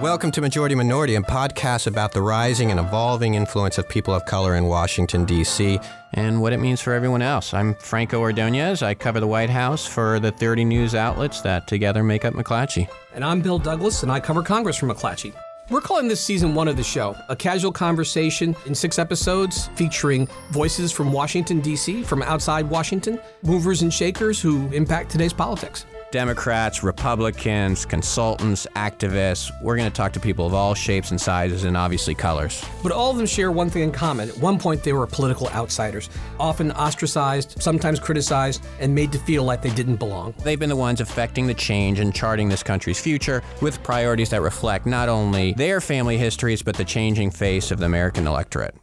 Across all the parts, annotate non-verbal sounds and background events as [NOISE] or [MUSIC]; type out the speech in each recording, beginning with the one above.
Welcome to Majority Minority, a podcast about the rising and evolving influence of people of color in Washington, D.C., and what it means for everyone else. I'm Franco Ordonez. I cover the White House for the 30 news outlets that together make up McClatchy. And I'm Bill Douglas, and I cover Congress from McClatchy. We're calling this season one of the show a casual conversation in six episodes featuring voices from Washington, D.C., from outside Washington, movers and shakers who impact today's politics. Democrats, Republicans, consultants, activists. We're going to talk to people of all shapes and sizes and obviously colors. But all of them share one thing in common. At one point, they were political outsiders, often ostracized, sometimes criticized, and made to feel like they didn't belong. They've been the ones affecting the change and charting this country's future with priorities that reflect not only their family histories, but the changing face of the American electorate.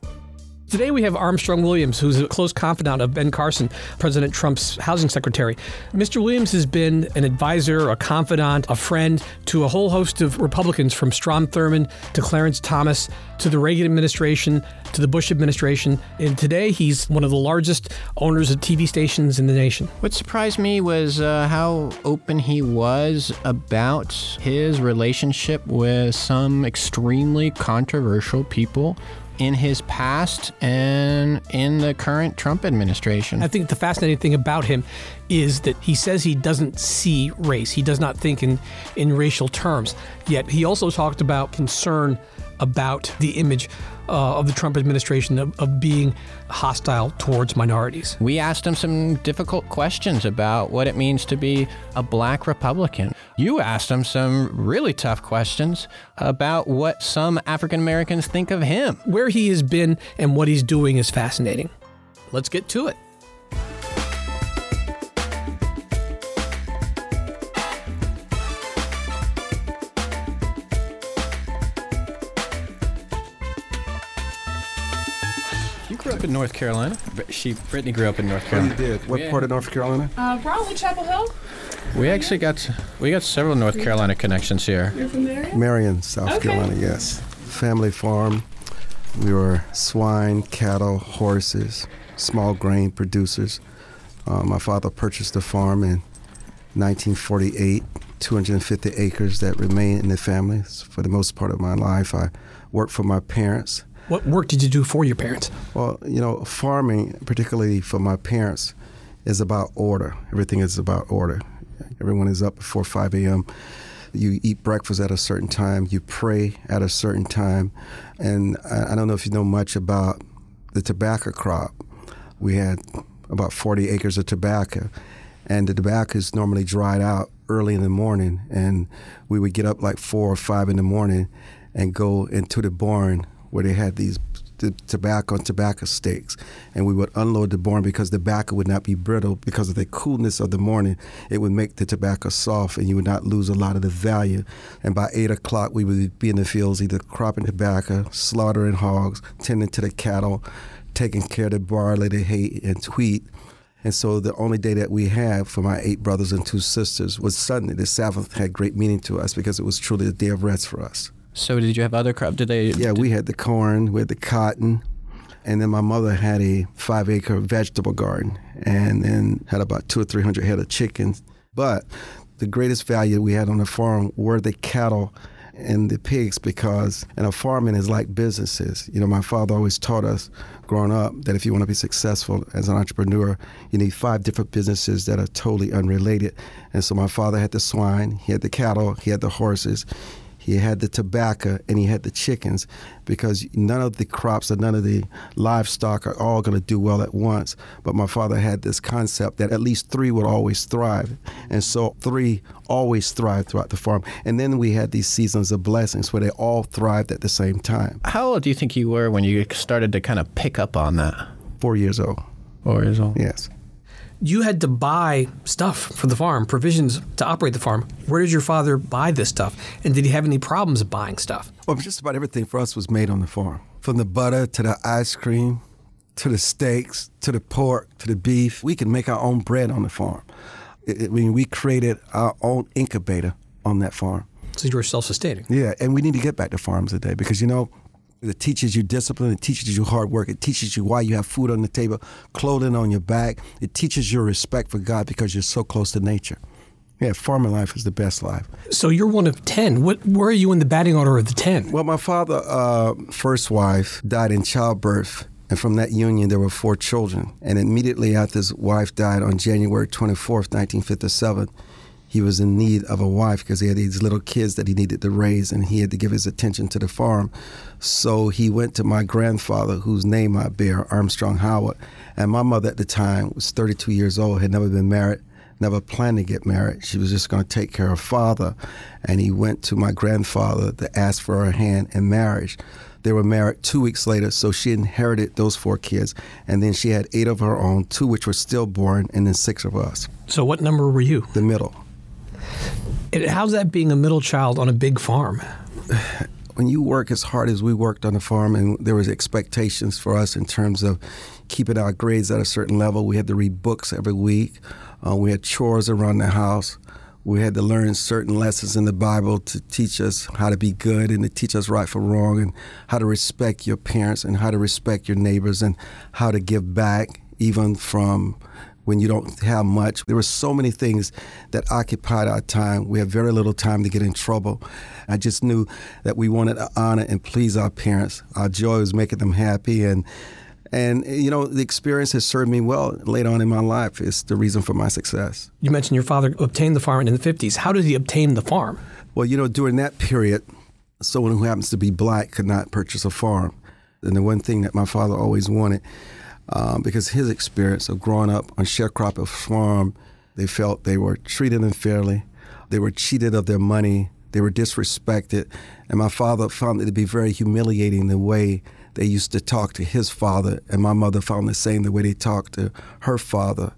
Today we have Armstrong Williams, who's a close confidant of Ben Carson, President Trump's housing secretary. Mr. Williams has been an advisor, a confidant, a friend to a whole host of Republicans from Strom Thurmond to Clarence Thomas to the Reagan administration to the Bush administration. And today he's one of the largest owners of TV stations in the nation. What surprised me was uh, how open he was about his relationship with some extremely controversial people in his past and in the current Trump administration. I think the fascinating thing about him is that he says he doesn't see race. He does not think in, in racial terms. Yet he also talked about concern about the image uh, of the Trump administration of, of, being hostile towards minorities. We asked him some difficult questions about what it means to be a black Republican. You asked him some really tough questions about what some African Americans think of him. Where he has been and what he's doing is fascinating. Let's get to it. In North Carolina. She Brittany grew up in North Carolina. Oh, you did. What yeah. part of North Carolina? Uh, probably Chapel Hill. We actually got we got several North Carolina connections here. You're from Marion? Marion, South okay. Carolina. Yes. Family farm. We were swine, cattle, horses, small grain producers. Uh, my father purchased the farm in 1948, 250 acres that remain in the family. For the most part of my life, I worked for my parents what work did you do for your parents? Well, you know, farming, particularly for my parents, is about order. Everything is about order. Everyone is up before 5 a.m. You eat breakfast at a certain time. You pray at a certain time. And I, don't know if you know much about the tobacco crop. We had about 40 acres of tobacco, and the tobacco is normally dried out early in the morning. And we would get up like four or five in the morning and go into the barn where they had these the tobacco and tobacco stakes, and we would unload the barn because the tobacco would not be brittle because of the coolness of the morning. It would make the tobacco soft, and you would not lose a lot of the value. And by eight o'clock, we would be in the fields either cropping tobacco, slaughtering hogs, tending to the cattle, taking care of the barley, the hay, and wheat. And so the only day that we had for my eight brothers and two sisters was Sunday. The Sabbath had great meaning to us because it was truly a day of rest for us. So did you have other crops? Did they? Yeah, did, we had the corn, we had the cotton, and then my mother had a five acre vegetable garden, and then had about two or three hundred head of chickens. But the greatest value we had on the farm were the cattle and the pigs because you know farming is like businesses. You know, my father always taught us growing up that if you want to be successful as an entrepreneur, you need five different businesses that are totally unrelated. And so my father had the swine, he had the cattle, he had the horses, he had the tobacco and he had the chickens because none of the crops or none of the livestock are all going to do well at once. But my father had this concept that at least three would always thrive. And so three always thrived throughout the farm. And then we had these seasons of blessings where they all thrived at the same time. How old do you think you were when you started to kind of pick up on that? Four years old. Four years old? Yes you had to buy stuff for the farm, provisions to operate the farm. Where did your father buy this stuff? And did he have any problems buying stuff? Well, just about everything for us was made on the farm. From the butter to the ice cream to the steaks to the pork to the beef. We could make our own bread on the farm. I mean, we created our own incubator on that farm. So you were self sustaining. Yeah, and we need to get back to farms today because, you know, it teaches you discipline. It teaches you hard work. It teaches you why you have food on the table, clothing on your back. It teaches you respect for God because you're so close to nature. Yeah, farming life is the best life. So you're one of 10. What, where are you in the batting order of the 10? Well, my father, uh, first wife, died in childbirth. And from that union, there were four children. And immediately after his wife died on January 24th, 1957, he was in need of a wife because he had these little kids that he needed to raise and he had to give his attention to the farm. So he went to my grandfather, whose name I bear, Armstrong Howard. And my mother at the time was 32 years old, had never been married, never planned to get married. She was just going to take care of father. And he went to my grandfather to ask for her hand in marriage. They were married two weeks later, so she inherited those four kids. And then she had eight of her own, two which were stillborn, and then six of us. So what number were you? The middle. It, how's that being a middle child on a big farm? When you work as hard as we worked on the farm, and there was expectations for us in terms of keeping our grades at a certain level, we had to read books every week. Uh, we had chores around the house. We had to learn certain lessons in the Bible to teach us how to be good and to teach us right from wrong and how to respect your parents and how to respect your neighbors and how to give back even from when you don't have much. There were so many things that occupied our time. We had very little time to get in trouble. I just knew that we wanted to honor and please our parents. Our joy was making them happy and and you know the experience has served me well later on in my life. It's the reason for my success. You mentioned your father obtained the farm in the 50s. How did he obtain the farm? Well, you know, during that period, someone who happens to be black could not purchase a farm. And the one thing that my father always wanted um, because his experience of growing up on sharecropper farm, they felt they were treated unfairly, they were cheated of their money, they were disrespected, and my father found it to be very humiliating the way they used to talk to his father, and my mother found the same the way they talked to her father.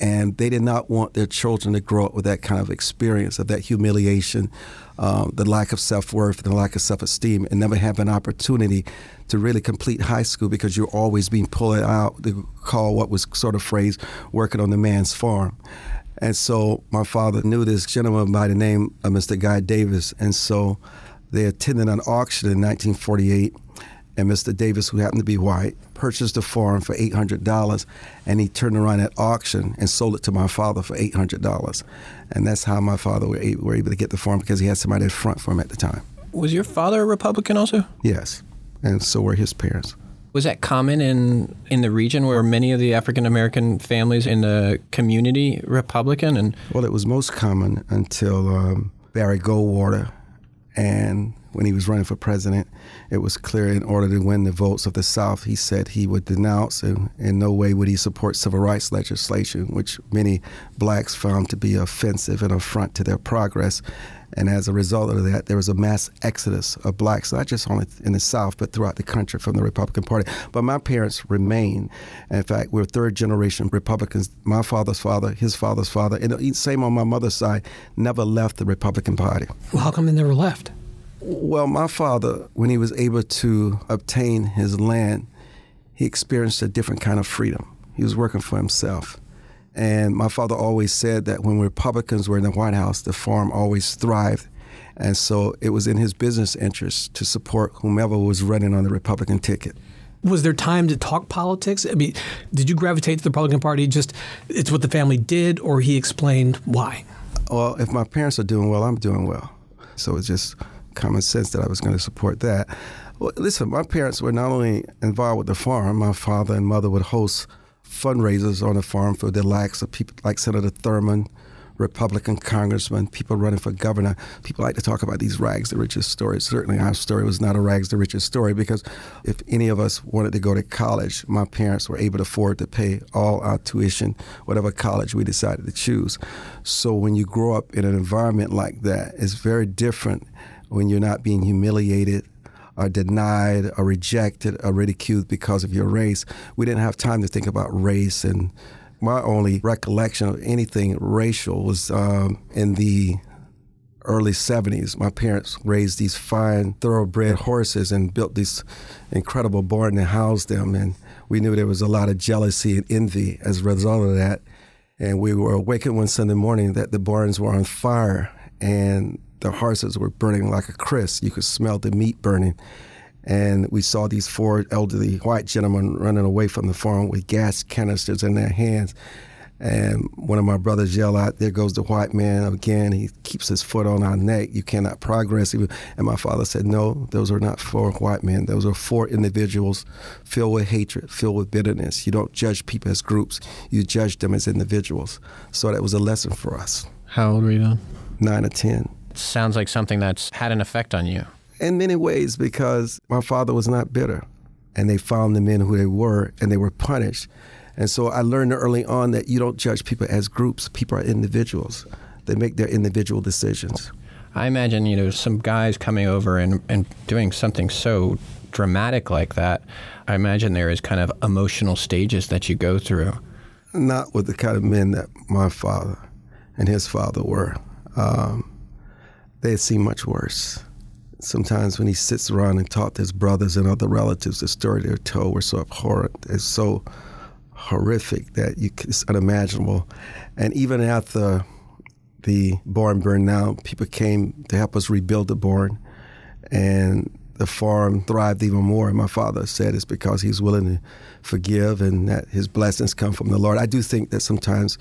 And they did not want their children to grow up with that kind of experience of that humiliation, um, the lack of self worth, the lack of self esteem, and never have an opportunity to really complete high school because you're always being pulled out to call what was sort of phrased working on the man's farm. And so my father knew this gentleman by the name of Mr. Guy Davis. And so they attended an auction in 1948. And Mr. Davis, who happened to be white, purchased the farm for $800. And he turned around at auction and sold it to my father for $800. And that's how my father were able, were able to get the farm because he had somebody in front for him at the time. Was your father a Republican also? Yes and so were his parents. Was that common in in the region where many of the African American families in the community Republican? And well, it was most common until um, Barry Goldwater, and when he was running for president, it was clear in order to win the votes of the South, he said he would denounce and in no way would he support civil rights legislation, which many blacks found to be offensive and affront to their progress. And as a result of that, there was a mass exodus of blacks, not just only in the South, but throughout the country from the Republican Party. But my parents remain. In fact, we're third generation Republicans. My father's father, his father's father, and the same on my mother's side, never left the Republican Party. Well, how come they never left? Well, my father, when he was able to obtain his land, he experienced a different kind of freedom. He was working for himself. And my father always said that when Republicans were in the White House, the farm always thrived. And so it was in his business interest to support whomever was running on the Republican ticket. Was there time to talk politics? I mean, did you gravitate to the Republican Party just it's what the family did, or he explained why? Well, if my parents are doing well, I'm doing well. So it's just common sense that I was going to support that. Well, listen, my parents were not only involved with the farm, my father and mother would host fundraisers on the farm for the likes of people like Senator Thurmond, Republican congressman, people running for governor. People like to talk about these rags to riches stories. Certainly, our story was not a rags to riches story because if any of us wanted to go to college, my parents were able to afford to pay all our tuition, whatever college we decided to choose. So when you grow up in an environment like that, it's very different when you're not being humiliated or denied or rejected or ridiculed because of your race. We didn't have time to think about race. And my only recollection of anything racial was um, in the early 70s. My parents raised these fine, thoroughbred horses and built this incredible barn to house them. And we knew there was a lot of jealousy and envy as a result of that. And we were awakened one Sunday morning that the barns were on fire. And the horses were burning like a crisp. You could smell the meat burning. And we saw these four elderly white gentlemen running away from the farm with gas canisters in their hands. And one of my brothers yelled out, There goes the white man again. He keeps his foot on our neck. You cannot progress. And my father said, No, those are not four white men. Those are four individuals filled with hatred, filled with bitterness. You don't judge people as groups, you judge them as individuals. So that was a lesson for us. How old were you then? Nine or 10 sounds like something that's had an effect on you. In many ways, because my father was not bitter, and they found the men who they were, and they were punished. And so I learned early on that you don't judge people as groups, people are individuals. They make their individual decisions. I imagine, you know, some guys coming over and, and doing something so dramatic like that. I imagine there is kind of emotional stages that you go through. Not with the kind of men that my father and his father were. Um, they had seen much worse. Sometimes when he sits around and talks to his brothers and other relatives, the story they're told were so abhorrent. It's so horrific that you, it's unimaginable. And even after the barn burned down, people came to help us rebuild the barn, and the farm thrived even more. And my father said it's because he's willing to forgive and that his blessings come from the Lord. I do think that sometimes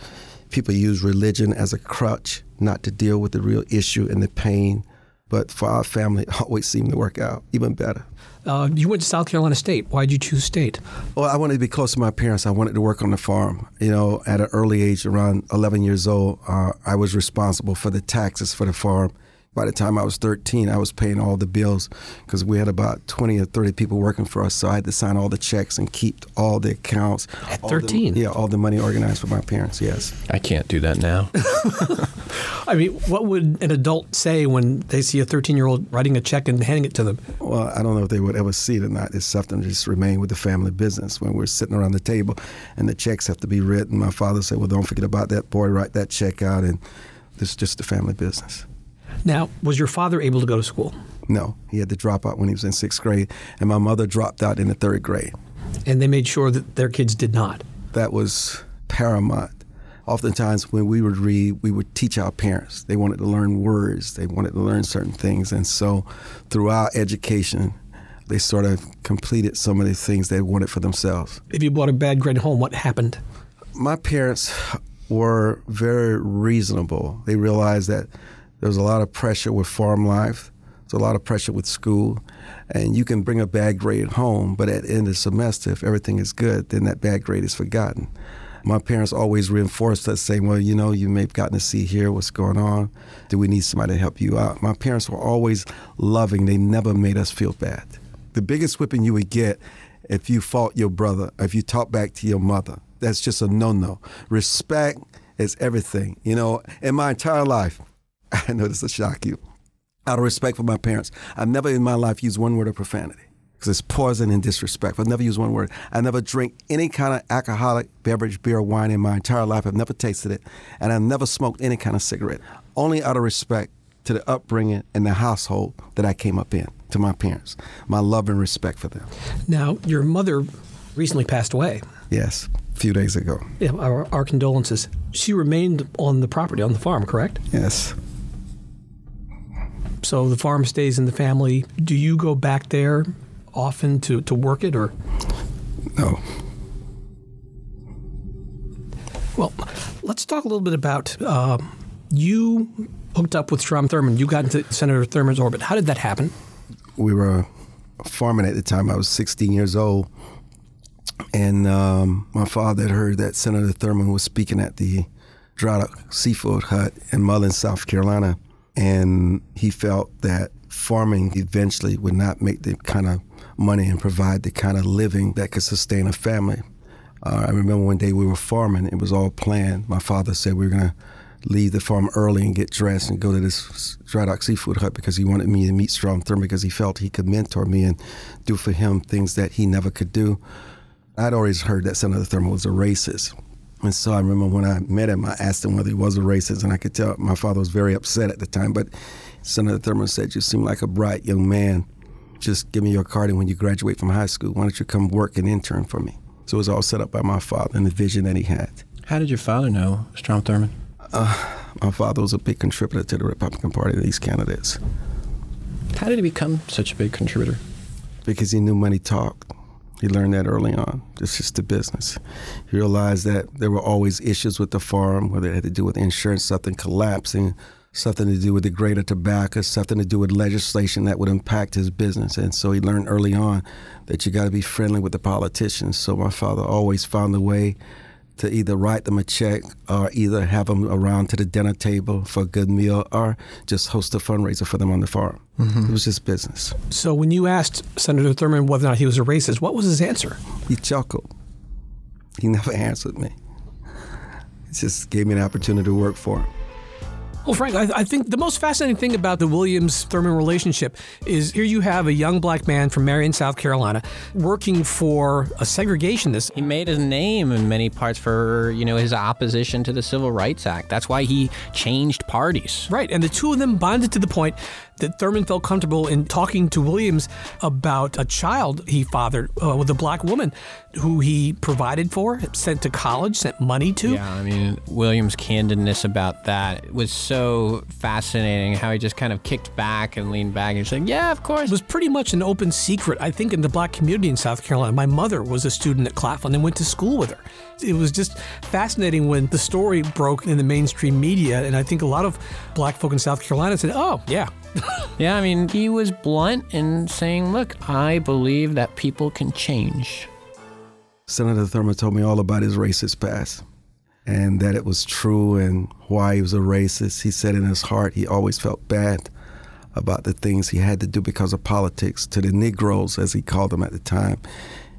people use religion as a crutch, not to deal with the real issue and the pain. But for our family, it always seemed to work out even better. Uh, you went to South Carolina State. Why did you choose State? Well, I wanted to be close to my parents. I wanted to work on the farm. You know, at an early age, around 11 years old, uh, I was responsible for the taxes for the farm by the time I was 13, I was paying all the bills because we had about 20 or 30 people working for us. So I had to sign all the checks and keep all the accounts. At 13? The, yeah, all the money organized for my parents, yes. I can't do that now. [LAUGHS] I mean, what would an adult say when they see a 13 year old writing a check and handing it to them? Well, I don't know if they would ever see it or not. It's something that just remain with the family business. When we're sitting around the table and the checks have to be written, my father said, Well, don't forget about that boy, write that check out. And this is just the family business. Now, was your father able to go to school? No, he had to drop out when he was in sixth grade, and my mother dropped out in the third grade. And they made sure that their kids did not. That was paramount. Oftentimes, when we would read, we would teach our parents. They wanted to learn words, they wanted to learn certain things. And so, through our education, they sort of completed some of the things they wanted for themselves. If you brought a bad grade home, what happened? My parents were very reasonable. They realized that there was a lot of pressure with farm life. There's a lot of pressure with school. And you can bring a bad grade home, but at the end of the semester, if everything is good, then that bad grade is forgotten. My parents always reinforced us, saying, Well, you know, you may have gotten to see here what's going on. Do we need somebody to help you out? My parents were always loving, they never made us feel bad. The biggest whipping you would get if you fought your brother, if you talked back to your mother, that's just a no no. Respect is everything. You know, in my entire life, [LAUGHS] I know this will shock you. Out of respect for my parents, I've never in my life used one word of profanity because it's poison and disrespect. I've never used one word. I never drink any kind of alcoholic beverage, beer, wine in my entire life. I've never tasted it, and I've never smoked any kind of cigarette. Only out of respect to the upbringing and the household that I came up in, to my parents, my love and respect for them. Now, your mother recently passed away. Yes, a few days ago. Yeah, our, our condolences. She remained on the property, on the farm, correct? Yes. So the farm stays in the family. Do you go back there often to, to work it or? No. Well, let's talk a little bit about uh, you hooked up with Strom Thurmond. You got into Senator Thurmond's orbit. How did that happen? We were farming at the time. I was 16 years old. And um, my father had heard that Senator Thurmond was speaking at the Dock Seafood Hut in Mullins, South Carolina and he felt that farming eventually would not make the kind of money and provide the kind of living that could sustain a family. Uh, I remember one day we were farming, it was all planned. My father said we were going to leave the farm early and get dressed and go to this dry dock seafood hut because he wanted me to meet Strom Thurmond because he felt he could mentor me and do for him things that he never could do. I'd always heard that Senator Thurmond was a racist. And so I remember when I met him, I asked him whether he was a racist, and I could tell my father was very upset at the time. But Senator Thurmond said, You seem like a bright young man. Just give me your card, and when you graduate from high school, why don't you come work and intern for me? So it was all set up by my father and the vision that he had. How did your father know Strom Thurmond? Uh, my father was a big contributor to the Republican Party, these candidates. How did he become such a big contributor? Because he knew money talked. He learned that early on. It's just the business. He realized that there were always issues with the farm, whether it had to do with insurance, something collapsing, something to do with the greater tobacco, something to do with legislation that would impact his business. And so he learned early on that you got to be friendly with the politicians. So my father always found a way to either write them a check or either have them around to the dinner table for a good meal or just host a fundraiser for them on the farm. Mm-hmm. It was just business. So when you asked Senator Thurmond whether or not he was a racist, what was his answer? He chuckled. He never [LAUGHS] answered me. He just gave me an opportunity to work for him. Well, Frank, I, I, think the most fascinating thing about the Williams Thurmond relationship is here you have a young black man from Marion, South Carolina, working for a segregationist. He made his name in many parts for you know his opposition to the Civil Rights Act. That's why he changed parties. Right, and the two of them bonded to the point that Thurmond felt comfortable in talking to Williams about a child he fathered uh, with a black woman who he provided for, sent to college, sent money to. Yeah, I mean, Williams' candidness about that was so fascinating how he just kind of kicked back and leaned back and said, Yeah, of course. It was pretty much an open secret, I think, in the black community in South Carolina. My mother was a student at Claflin and went to school with her. It was just fascinating when the story broke in the mainstream media, and I think a lot of black folk in South Carolina said, Oh, yeah, [LAUGHS] yeah, I mean, he was blunt in saying, look, I believe that people can change. Senator Thurmond told me all about his racist past and that it was true and why he was a racist. He said in his heart he always felt bad about the things he had to do because of politics to the Negroes, as he called them at the time.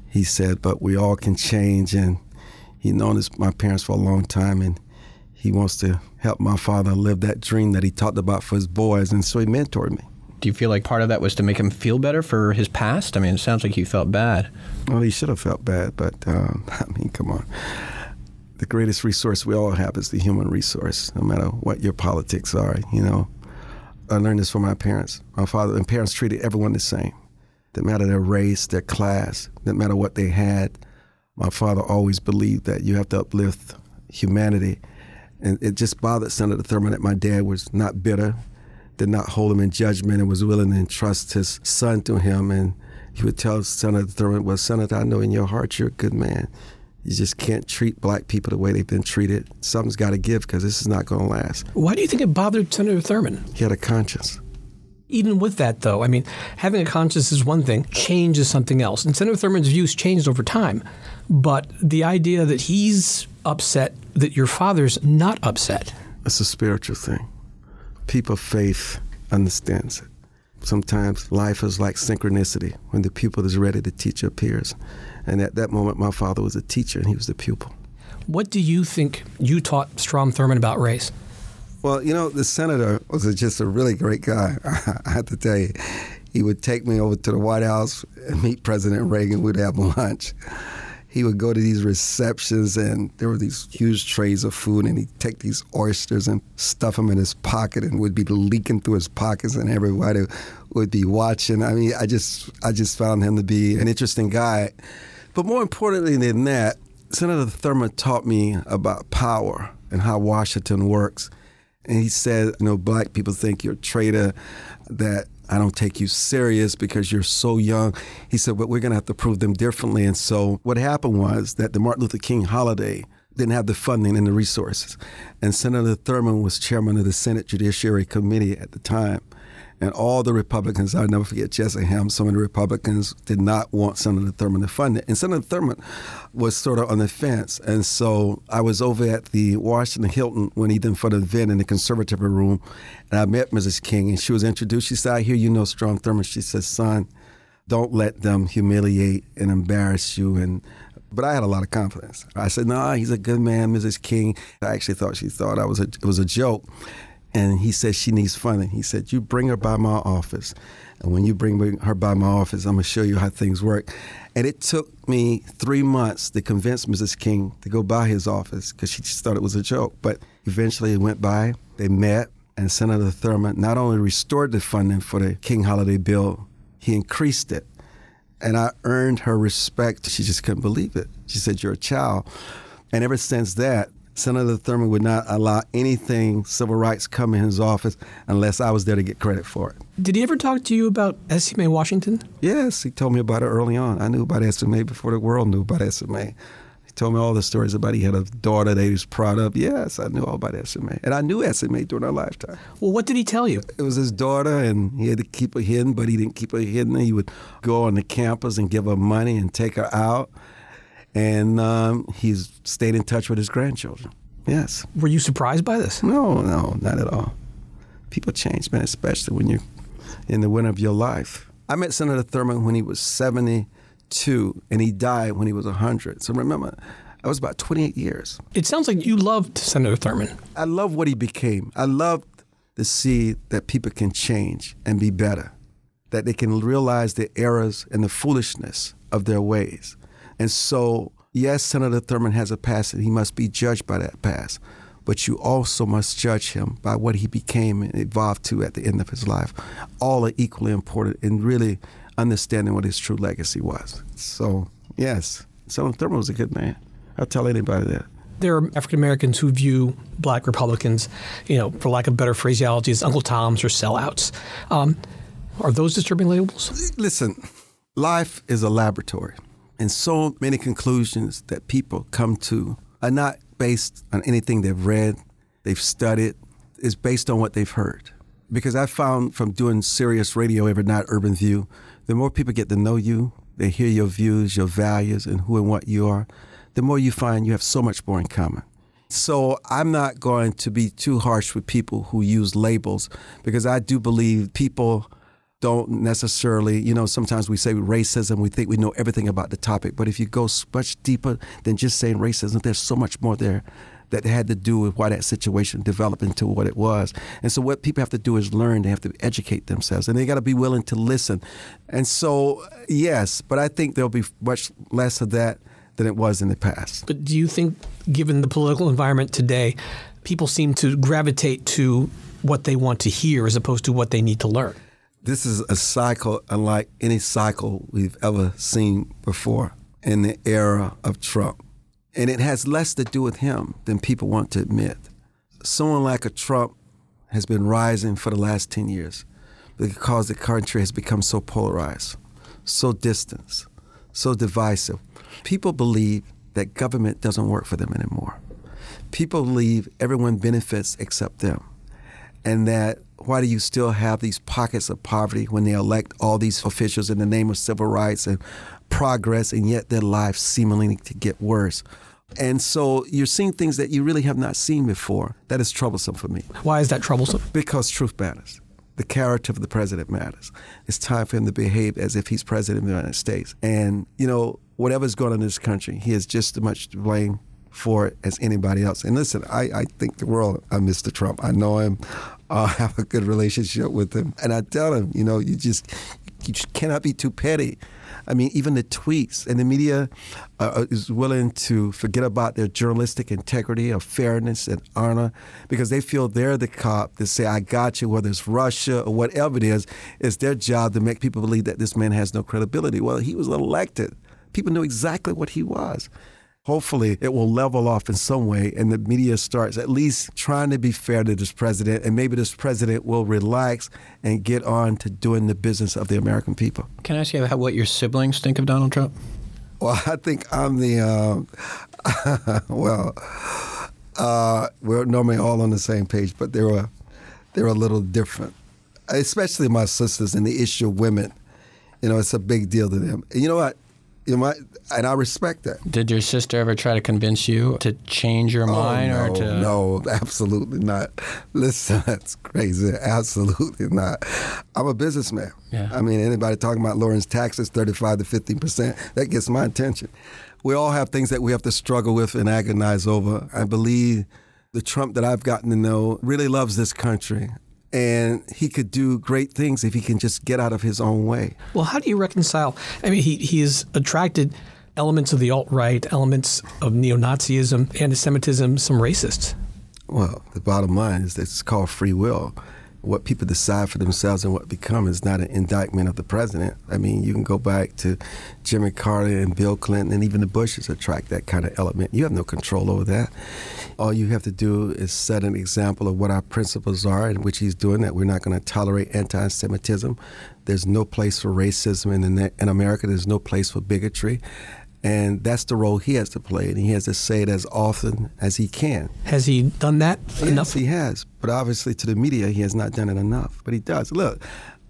He said, but we all can change. And he'd known his, my parents for a long time and he wants to help my father live that dream that he talked about for his boys. And so he mentored me. Do you feel like part of that was to make him feel better for his past? I mean, it sounds like he felt bad. Well, he should have felt bad, but um, [LAUGHS] I mean, come on. The greatest resource we all have is the human resource, no matter what your politics are, you know. I learned this from my parents. My father and parents treated everyone the same. Didn't matter their race, their class, didn't matter what they had. My father always believed that you have to uplift humanity and it just bothered Senator Thurmond that my dad was not bitter, did not hold him in judgment, and was willing to entrust his son to him. And he would tell Senator Thurmond, Well, Senator, I know in your heart you're a good man. You just can't treat black people the way they've been treated. Something's got to give because this is not going to last. Why do you think it bothered Senator Thurmond? He had a conscience. Even with that, though, I mean, having a conscience is one thing, change is something else. And Senator Thurmond's views changed over time. But the idea that he's upset that your father's not upset. It's a spiritual thing. People of faith understands it. Sometimes life is like synchronicity when the pupil is ready to teach appears. And at that moment, my father was a teacher and he was the pupil. What do you think you taught Strom Thurmond about race? Well, you know, the senator was just a really great guy. [LAUGHS] I have to tell you, he would take me over to the White House and meet President Reagan. We'd have lunch he would go to these receptions and there were these huge trays of food and he'd take these oysters and stuff them in his pocket and would be leaking through his pockets and everybody would be watching. I mean, I just I just found him to be an interesting guy. But more importantly than that, Senator Thurmond taught me about power and how Washington works. And he said, you know, black people think you're a traitor, that I don't take you serious because you're so young. He said, but we're going to have to prove them differently. And so what happened was that the Martin Luther King holiday didn't have the funding and the resources. And Senator Thurmond was chairman of the Senate Judiciary Committee at the time. And all the Republicans, I'll never forget Jesse Helms, some of the Republicans did not want Senator Thurmond to fund it. And Senator Thurmond was sort of on the fence. And so I was over at the Washington Hilton when he did for the event in the conservatory room. And I met Mrs. King and she was introduced. She said, I hear you know Strom Thurmond. She says, son, don't let them humiliate and embarrass you. And but I had a lot of confidence. I said, "No, nah, he's a good man, Mrs. King." I actually thought she thought I was a, it was a joke, and he said she needs funding. He said, You bring her by my office. And when you bring her by my office, I'm to show you how things work. And it took me three months to convince Mrs. King to go by his office because she just thought it was a joke. But eventually it went by, they met, and Senator Thurmond not only restored the funding for the King Holiday Bill, he increased it. And I earned her respect. She just couldn't believe it. She said, You're a child. And ever since that, Senator Thurmond would not allow anything civil rights come in his office unless I was there to get credit for it. Did he ever talk to you about Essie Mae Washington? Yes, he told me about it early on. I knew about Essie Mae before the world knew about Essie Mae. He told me all the stories about he had a daughter that he was proud of. Yes, I knew all about Essie Mae. And I knew Essie Mae during our lifetime. Well, what did he tell you? It was his daughter, and he had to keep her hidden, but he didn't keep her hidden. He would go on the campus and give her money and take her out and um, he's stayed in touch with his grandchildren. Yes. Were you surprised by this? No, no, not at all. People change, man, especially when you're in the winter of your life. I met Senator Thurmond when he was 72, and he died when he was 100. So remember, I was about 28 years. It sounds like you loved Senator Thurmond. I love what he became. I loved to see that people can change and be better, that they can realize the errors and the foolishness of their ways. And so, yes, Senator Thurmond has a past and he must be judged by that past. But you also must judge him by what he became and evolved to at the end of his life. All are equally important in really understanding what his true legacy was. So, yes, Senator Thurmond was a good man. I'll tell anybody that there are African Americans who view black Republicans, you know, for lack of better phraseology, as Uncle Toms or sellouts. Um, are those disturbing labels? Listen, life is a laboratory. And so many conclusions that people come to are not based on anything they've read, they've studied, it's based on what they've heard. Because I found from doing Sirius radio every night, Urban View, the more people get to know you, they hear your views, your values, and who and what you are, the more you find you have so much more in common. So I'm not going to be too harsh with people who use labels because I do believe people don't necessarily, you know, sometimes we say racism, we think we know everything about the topic. But if you go much deeper than just saying racism, there's so much more there that had to do with why that situation developed into what it was. And so what people have to do is learn, they have to educate themselves, and they got to be willing to listen. And so, yes, but I think there'll be much less of that than it was in the past. But do you think, given the political environment today, people seem to gravitate to what they want to hear as opposed to what they need to learn? This is a cycle unlike any cycle we've ever seen before in the era of Trump. And it has less to do with him than people want to admit. Someone like a Trump has been rising for the last 10 years because the country has become so polarized, so distant, so divisive. People believe that government doesn't work for them anymore. People believe everyone benefits except them. And that why do you still have these pockets of poverty when they elect all these officials in the name of civil rights and progress, and yet their lives seemingly to get worse? And so you're seeing things that you really have not seen before. That is troublesome for me. Why is that troublesome? Because truth matters. The character of the president matters. It's time for him to behave as if he's president of the United States. And, you know, whatever's going on in this country, he is just as much to blame for it as anybody else. And listen, I, I think the world of Mr. Trump. I know him. I [LAUGHS] have a good relationship with him. And I tell him, you know, you just you just cannot be too petty. I mean, even the tweets and the media uh, uh, is willing to forget about their journalistic integrity of fairness and honor because they feel they're the cop to say, I got you, whether it's Russia or whatever it is. It's their job to make people believe that this man has no credibility. Well, he was elected. People knew exactly what he was hopefully it will level off in some way and the media starts at least trying to be fair to this president and maybe this president will relax and get on to doing the business of the American people. Can I ask you how, what your siblings think of Donald Trump? Well, I think I'm the, uh, [LAUGHS] well, uh, we're normally all on the same page, but they were, they were a little different, especially my sisters and the issue of women. You know, it's a big deal to them. And you know what? You know, my, and I respect that. Did your sister ever try to convince you to change your oh, mind oh, no, or to? No, absolutely not. [LAUGHS] Listen, that's crazy. Absolutely not. I'm a businessman. Yeah. I mean, anybody talking about lowering taxes 35 to 15 percent, that gets my attention. We all have things that we have to struggle with and agonize over. I believe the Trump that I've gotten to know really loves this country and he could do great things if he can just get out of his own way. Well, how do you reconcile? I mean, he he has attracted elements of the alt right, elements of neo Nazism, anti Semitism, some racists. Well, the bottom line is that it's called free will. What people decide for themselves and what become is not an indictment of the president. I mean, you can go back to Jimmy Carter and Bill Clinton and even the Bushes attract that kind of element. You have no control over that. all you have to do is set an example of what our principles are, in which he's doing that. We're not going to tolerate anti Semitism. There's no place for racism in, in America, there's no place for bigotry. And that's the role he has to play, and he has to say it as often as he can. Has he done that yes, enough? he has. But obviously, to the media, he has not done it enough. But he does. Look,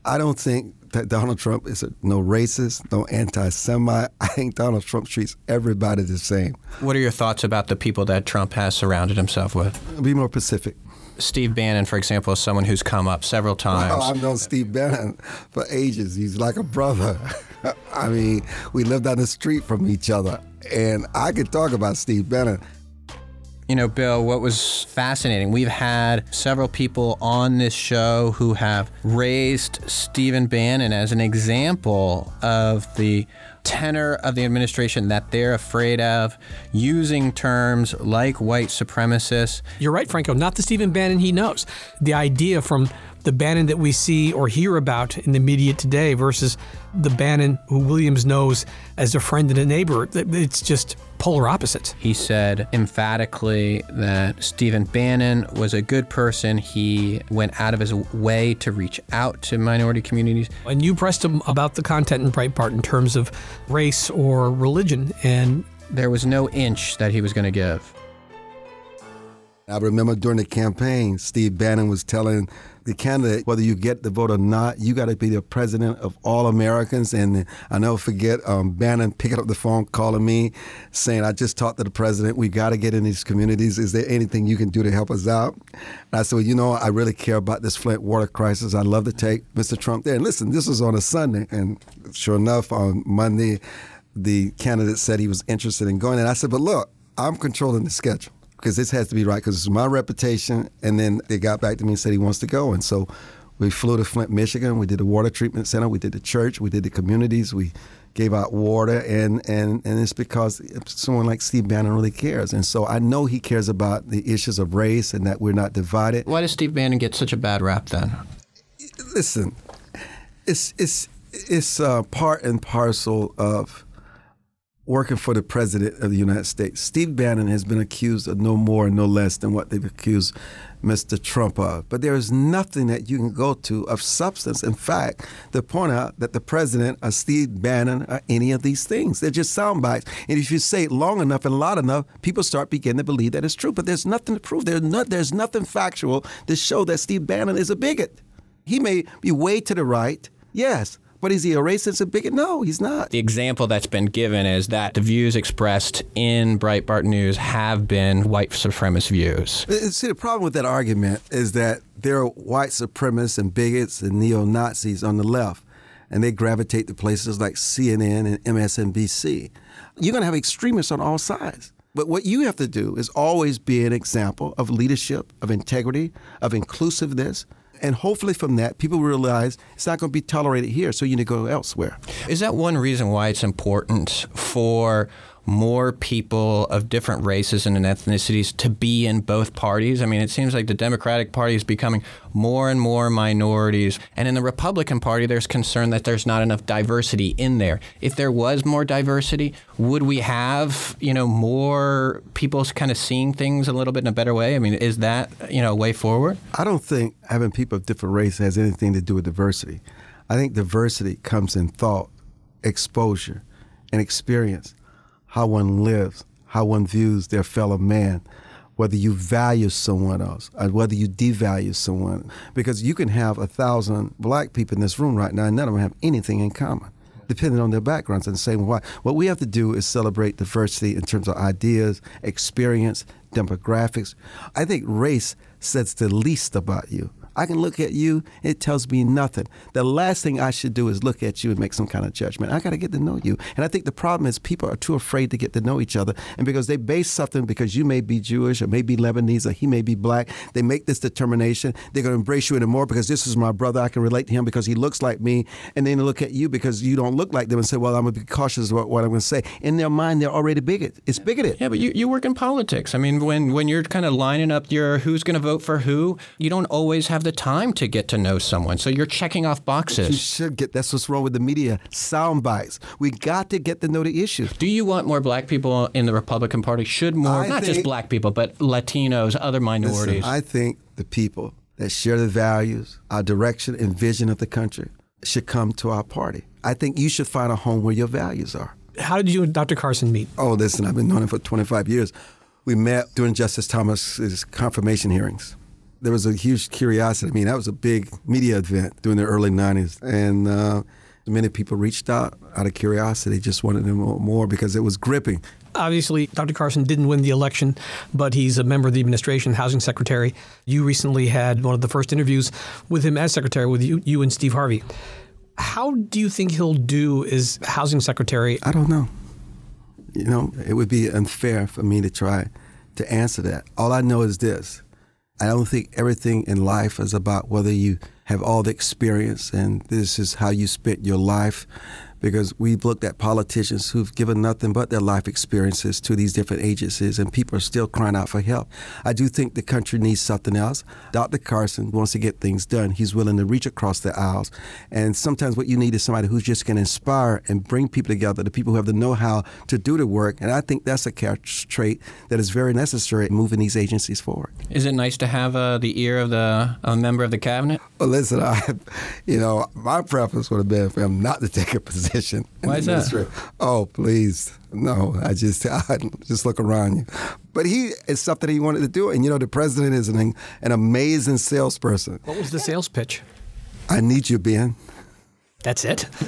I don't think that Donald Trump is a, no racist, no anti-Semite. [LAUGHS] I think Donald Trump treats everybody the same. What are your thoughts about the people that Trump has surrounded himself with? Be more specific. Steve Bannon, for example, is someone who's come up several times. Well, I've known Steve Bannon for ages. He's like a brother. [LAUGHS] [LAUGHS] I mean, we lived on the street from each other, and I could talk about Steve Bannon. You know, Bill, what was fascinating, we've had several people on this show who have raised Stephen Bannon as an example of the tenor of the administration that they're afraid of, using terms like white supremacists. You're right, Franco. Not the Stephen Bannon he knows. The idea from the Bannon that we see or hear about in the media today versus the Bannon who Williams knows as a friend and a neighbor, it's just polar opposites. He said emphatically that Stephen Bannon was a good person. He went out of his way to reach out to minority communities. And you pressed him about the content in Breitbart in terms of race or religion, and there was no inch that he was going to give. I remember during the campaign, Steve Bannon was telling the candidate, whether you get the vote or not, you got to be the president of all Americans. And I never forget um, Bannon picking up the phone, calling me, saying, I just talked to the president. We got to get in these communities. Is there anything you can do to help us out? And I said, well, you know, I really care about this Flint water crisis. I'd love to take Mr. Trump there. And listen, this was on a Sunday. And sure enough, on Monday, the candidate said he was interested in going. And I said, but look, I'm controlling the schedule because this has to be right because it's my reputation. And then they got back to me and said he wants to go. And so we flew to Flint, Michigan. We did the water treatment center. We did the church. We did the communities. We gave out water. And, and, and it's because someone like Steve Bannon really cares. And so I know he cares about the issues of race and that we're not divided. Why does Steve Bannon get such a bad rap then? Listen, it's, it's, it's uh, part and parcel of working for the president of the United States. Steve Bannon has been accused of no more and no less than what they've accused Mr. Trump of. But there is nothing that you can go to of substance. In fact, to point out that the president or Steve Bannon or any of these things. They're just sound bites. And if you say it long enough and loud enough, people start beginning to believe that it's true. But there's nothing to prove. There's, no, there's nothing factual to show that Steve Bannon is a bigot. He may be way to the right, yes, but is he a racist and bigot? No, he's not. The example that's been given is that the views expressed in Breitbart News have been white supremacist views. Uh, see, the problem with that argument is that there are white supremacists and bigots and neo Nazis on the left, and they gravitate to places like CNN and MSNBC. You're going to have extremists on all sides. But what you have to do is always be an example of leadership, of integrity, of inclusiveness, and hopefully from that, people realize it's not going to be tolerated here, so you need to go elsewhere. Is that one reason why it's important for more people of different races and ethnicities to be in both parties? I mean, it seems like the Democratic Party is becoming more and more minorities. And in the Republican Party, there's concern that there's not enough diversity in there. If there was more diversity, would we have, you know, more people kind of seeing things a little bit in a better way? I mean, is that, you know, a way forward? I don't think having people of different races has anything to do with diversity. I think diversity comes in thought, exposure, and experience how one lives, how one views their fellow man, whether you value someone else, or whether you devalue someone. Because you can have a thousand black people in this room right now, and none of them have anything in common, depending on their backgrounds and the same why. What we have to do is celebrate diversity in terms of ideas, experience, demographics. I think race says the least about you. I can look at you, it tells me nothing. The last thing I should do is look at you and make some kind of judgment. I got to get to know you. And I think the problem is people are too afraid to get to know each other. And because they base something because you may be Jewish or maybe Lebanese or he may be black, they make this determination. They're going to embrace you anymore because this is my brother. I can relate to him because he looks like me. And then they look at you because you don't look like them and say, well, I'm going to be cautious about what I'm going to say. In their mind, they're already bigoted. It's bigoted. Yeah, but you, you work in politics. I mean, when, when you're kind of lining up your who's going to vote for who, you don't always have the the time to get to know someone. So you're checking off boxes. You should get. That's what's wrong with the media. Sound bites. We got to get to know the issue. Do you want more black people in the Republican Party? Should more, I not just black people, but Latinos, other minorities? Listen, I think the people that share the values, our direction and vision of the country should come to our party. I think you should find a home where your values are. How did you and Dr. Carson meet? Oh, listen, I've been knowing him for 25 years. We met during Justice Thomas's confirmation hearings. There was a huge curiosity. I mean, that was a big media event during the early 90s. And uh, many people reached out out of curiosity, just wanted to know more because it was gripping. Obviously, Dr. Carson didn't win the election, but he's a member of the administration, housing secretary. You recently had one of the first interviews with him as secretary with you, you and Steve Harvey. How do you think he'll do as housing secretary? I don't know. You know, it would be unfair for me to try to answer that. All I know is this I don't think everything in life is about whether you have all the experience and this is how you spent your life. Because we've looked at politicians who've given nothing but their life experiences to these different agencies, and people are still crying out for help. I do think the country needs something else. Dr. Carson wants to get things done. He's willing to reach across the aisles. And sometimes what you need is somebody who's just going to inspire and bring people together, the people who have the know how to do the work. And I think that's a character trait that is very necessary in moving these agencies forward. Is it nice to have uh, the ear of the a member of the cabinet? Well, listen, I, [LAUGHS] you know, my preference would have been for him not to take a position. In Why the is that? administration. Oh, please, no. I just, [LAUGHS] I just look around you. But he, it's something he wanted to do, and you know, the president is an an amazing salesperson. What was the sales pitch? I need you, Ben. That's it. [LAUGHS]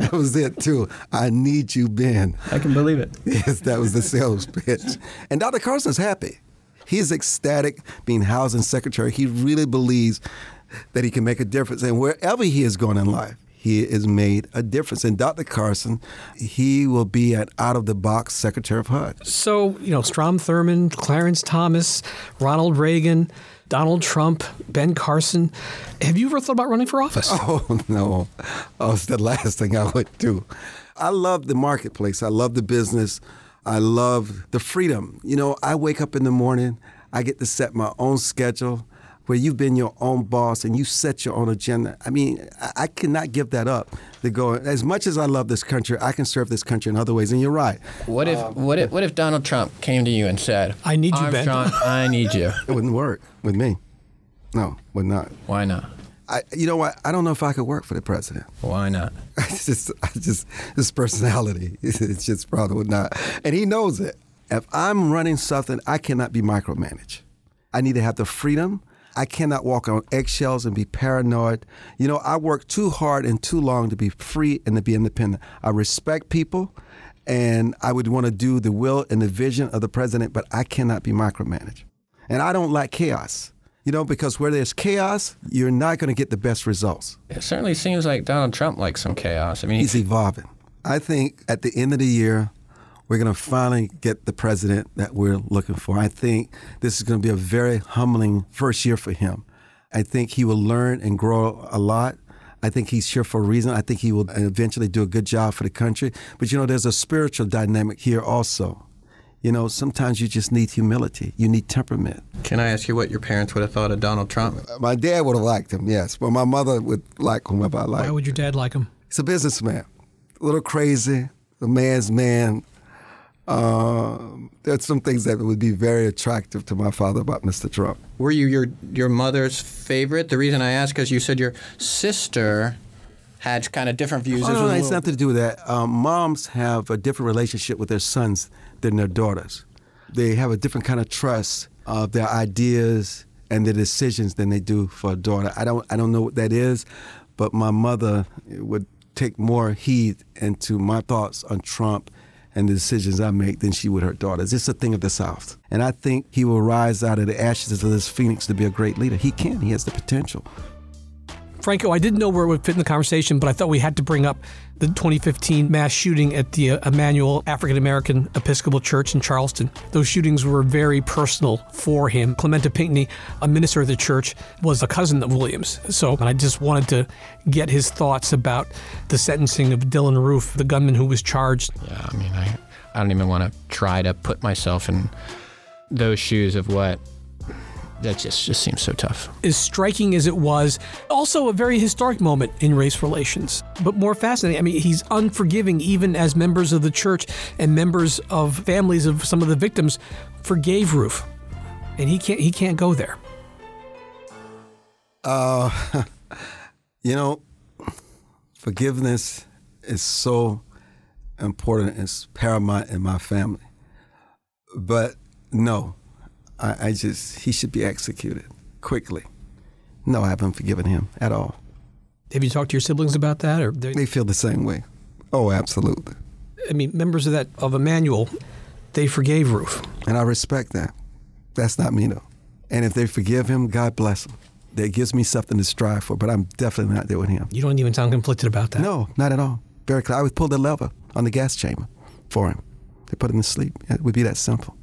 That was it too. I need you, Ben. I can believe it. [LAUGHS] Yes, that was the sales pitch. And Dr. Carson's happy. He's ecstatic being housing secretary. He really believes that he can make a difference. And wherever he has gone in life, he has made a difference. And Dr. Carson, he will be an out of the box secretary of HUD. So, you know, Strom Thurmond, Clarence Thomas, Ronald Reagan, Donald Trump, Ben Carson. Have you ever thought about running for office? [LAUGHS] Oh, no. Oh, it's the last thing I would do. I love the marketplace. I love the business. I love the freedom. You know, I wake up in the morning, I get to set my own schedule where you've been your own boss and you set your own agenda. I mean, I, I cannot give that up to go. As much as I love this country, I can serve this country in other ways. And you're right. What if um, what if what if Donald Trump came to you and said, I need you, Ben." Armstrong, I need you." [LAUGHS] It wouldn't work with me. No, would not. Why not? I, you know what? I don't know if I could work for the president. Why not? [LAUGHS] It's just, I just his personality. [LAUGHS] It's just probably would not, and he knows it. If I'm running something, I cannot be micromanaged. I need to have the freedom. I cannot walk on eggshells and be paranoid. You know, I work too hard and too long to be free and to be independent. I respect people, and I would want to do the will and the vision of the president, but I cannot be micromanaged. And I don't like chaos. You know, because where there's chaos, you're not going to get the best results. It certainly seems like Donald Trump likes some chaos. I mean, He's evolving. I think at the end of the year, we're going to finally get the president that we're looking for. I think this is going to be a very humbling first year for him. I think he will learn and grow a lot. I think he's here for a reason. I think he will eventually do a good job for the country. But you know, there's a spiritual dynamic here also. You know, sometimes you just need humility. You need temperament. can I ask you what your parents would have thought of Donald Trump? My dad would have liked him, yes, but my mother would like whomever I like. Why would your dad like him? He's a businessman, a little crazy, a man's man. Uh, there's some things that would be very attractive to my father about Mr. Trump. Were you your your mother's favorite? The reason I ask is you said your sister had kind of different views. Oh, no, no, it's nothing to do with that. Um, moms have a different relationship with their sons than their daughters. They have a different kind of trust of their ideas and their decisions than they do for a daughter. I don't, I don't know what that is, but my mother would take more heed into my thoughts on Trump and the decisions I make than she would her daughters. It's a thing of the South. And I think he will rise out of the ashes of this phoenix to be a great leader. He can. He has the potential. Franco, I didn't know where it would fit in the conversation, but I thought we had to bring up the 2015 mass shooting at the uh, Emanuel African American Episcopal Church in Charleston. Those shootings were very personal for him. Clementa Pinckney, a minister of the church, was a cousin of Williams. So I just wanted to get his thoughts about the sentencing of Dylann Roof, the gunman who was charged. Yeah, I mean, I, I don't even want to try to put myself in those shoes of what that just just seems so tough. As striking as it was, also a very historic moment in race relations, but more fascinating. I mean, he's unforgiving even as members of the church and members of families of some of the victims forgave Roof, and he can't he can't go there. Uh, [LAUGHS] you know, forgiveness is so important. It's paramount in my family. But no, I, I just, he should be executed quickly. No, I haven't forgiven him at all. Have you talked to your siblings about that, or They feel the same way. Oh, absolutely. I mean, members of that of Emanuel, they forgave Roof. And I respect that. That's not me, though. And if they forgive him, God bless them. That gives me something to strive for, but I'm definitely not there with him. You don't even sound conflicted about that. No, not at all. Very clear. I would pull the lever on the gas chamber for him to put him to sleep. It would be that simple.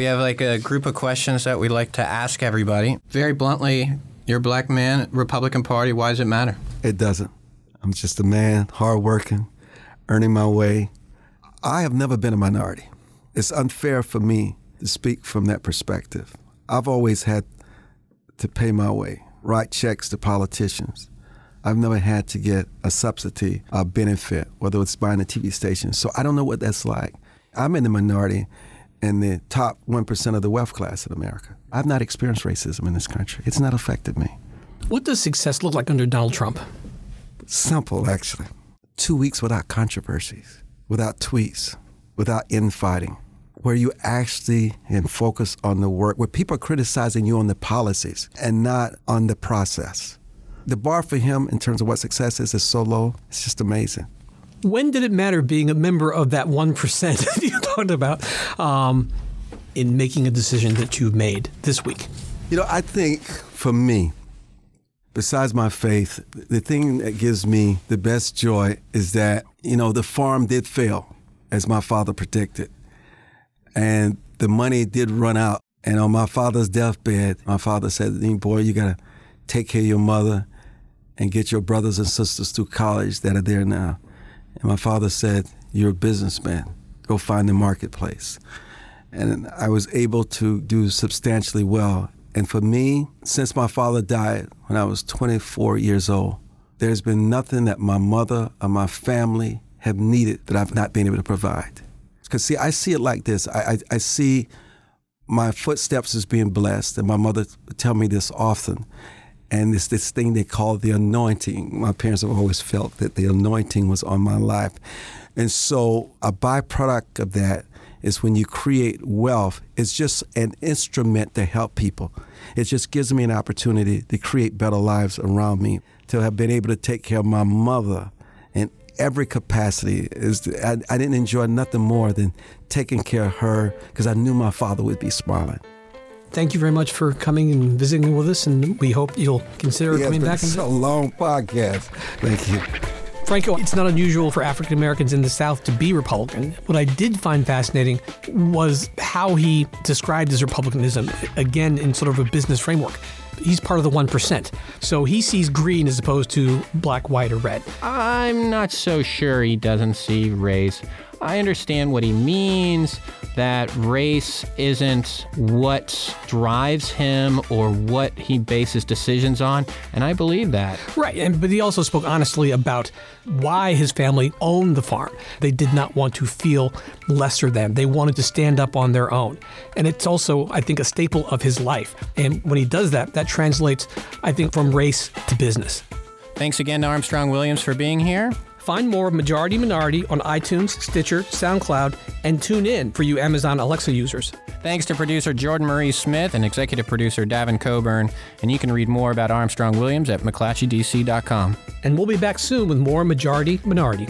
We have like a group of questions that we like to ask everybody. Very bluntly, you're a black man, Republican Party. Why does it matter? It doesn't. I'm just a man, hardworking, earning my way. I have never been a minority. It's unfair for me to speak from that perspective. I've always had to pay my way, write checks to politicians. I've never had to get a subsidy, a benefit, whether it's buying a TV station. So I don't know what that's like. I'm in the minority in the top 1% of the wealth class in America. I've not experienced racism in this country. It's not affected me. What does success look like under Donald Trump? Simple, actually. Two weeks without controversies, without tweets, without infighting, where you actually can focus on the work, where people are criticizing you on the policies and not on the process. The bar for him in terms of what success is is so low, it's just amazing. When did it matter being a member of that 1% [LAUGHS] about um, in making a decision that you've made this week? You know, I think for me, besides my faith, the thing that gives me the best joy is that, you know, the farm did fail, as my father predicted. And the money did run out. And on my father's deathbed, my father said, Boy, you got to take care of your mother and get your brothers and sisters through college that are there now. And my father said, You're a businessman. Go find the marketplace. And I was able to do substantially well. And for me, since my father died when I was 24 years old, there's been nothing that my mother or my family have needed that I've not been able to provide. Because, see, I see it like this I, I, I see my footsteps as being blessed, and my mother tell me this often. And it's this thing they call the anointing. My parents have always felt that the anointing was on my life. And so, a byproduct of that is when you create wealth, it's just an instrument to help people. It just gives me an opportunity to create better lives around me, to have been able to take care of my mother in every capacity. Is I, I didn't enjoy nothing more than taking care of her because I knew my father would be smiling. Thank you very much for coming and visiting with us, and we hope you'll consider Yeah, coming it's been back. And so long podcast. Thank you. Franco, it's not unusual for African Americans in the South to be Republican. What I did find fascinating was how he described his Republicanism, again, in sort of a business framework. He's part of the 1%. So he sees green as opposed to black, white, or red. I'm not so sure he doesn't see race. I understand what he means that race isn't what drives him or what he bases decisions on, and I believe that. Right, and but he also spoke honestly about why his family owned the farm. They did not want to feel lesser than. They wanted to stand up on their own. And it's also, I think, a staple of his life. And when he does that, that translates, I think, from race to business. Thanks again to Armstrong Williams for being here. Find more of Majority Minority on iTunes, Stitcher, SoundCloud, and tune in for you Amazon Alexa users. Thanks to producer Jordan Marie Smith and executive producer Davin Coburn. And you can read more about Armstrong Williams at McClatchydC.com. And we'll be back soon with more Majority Minority.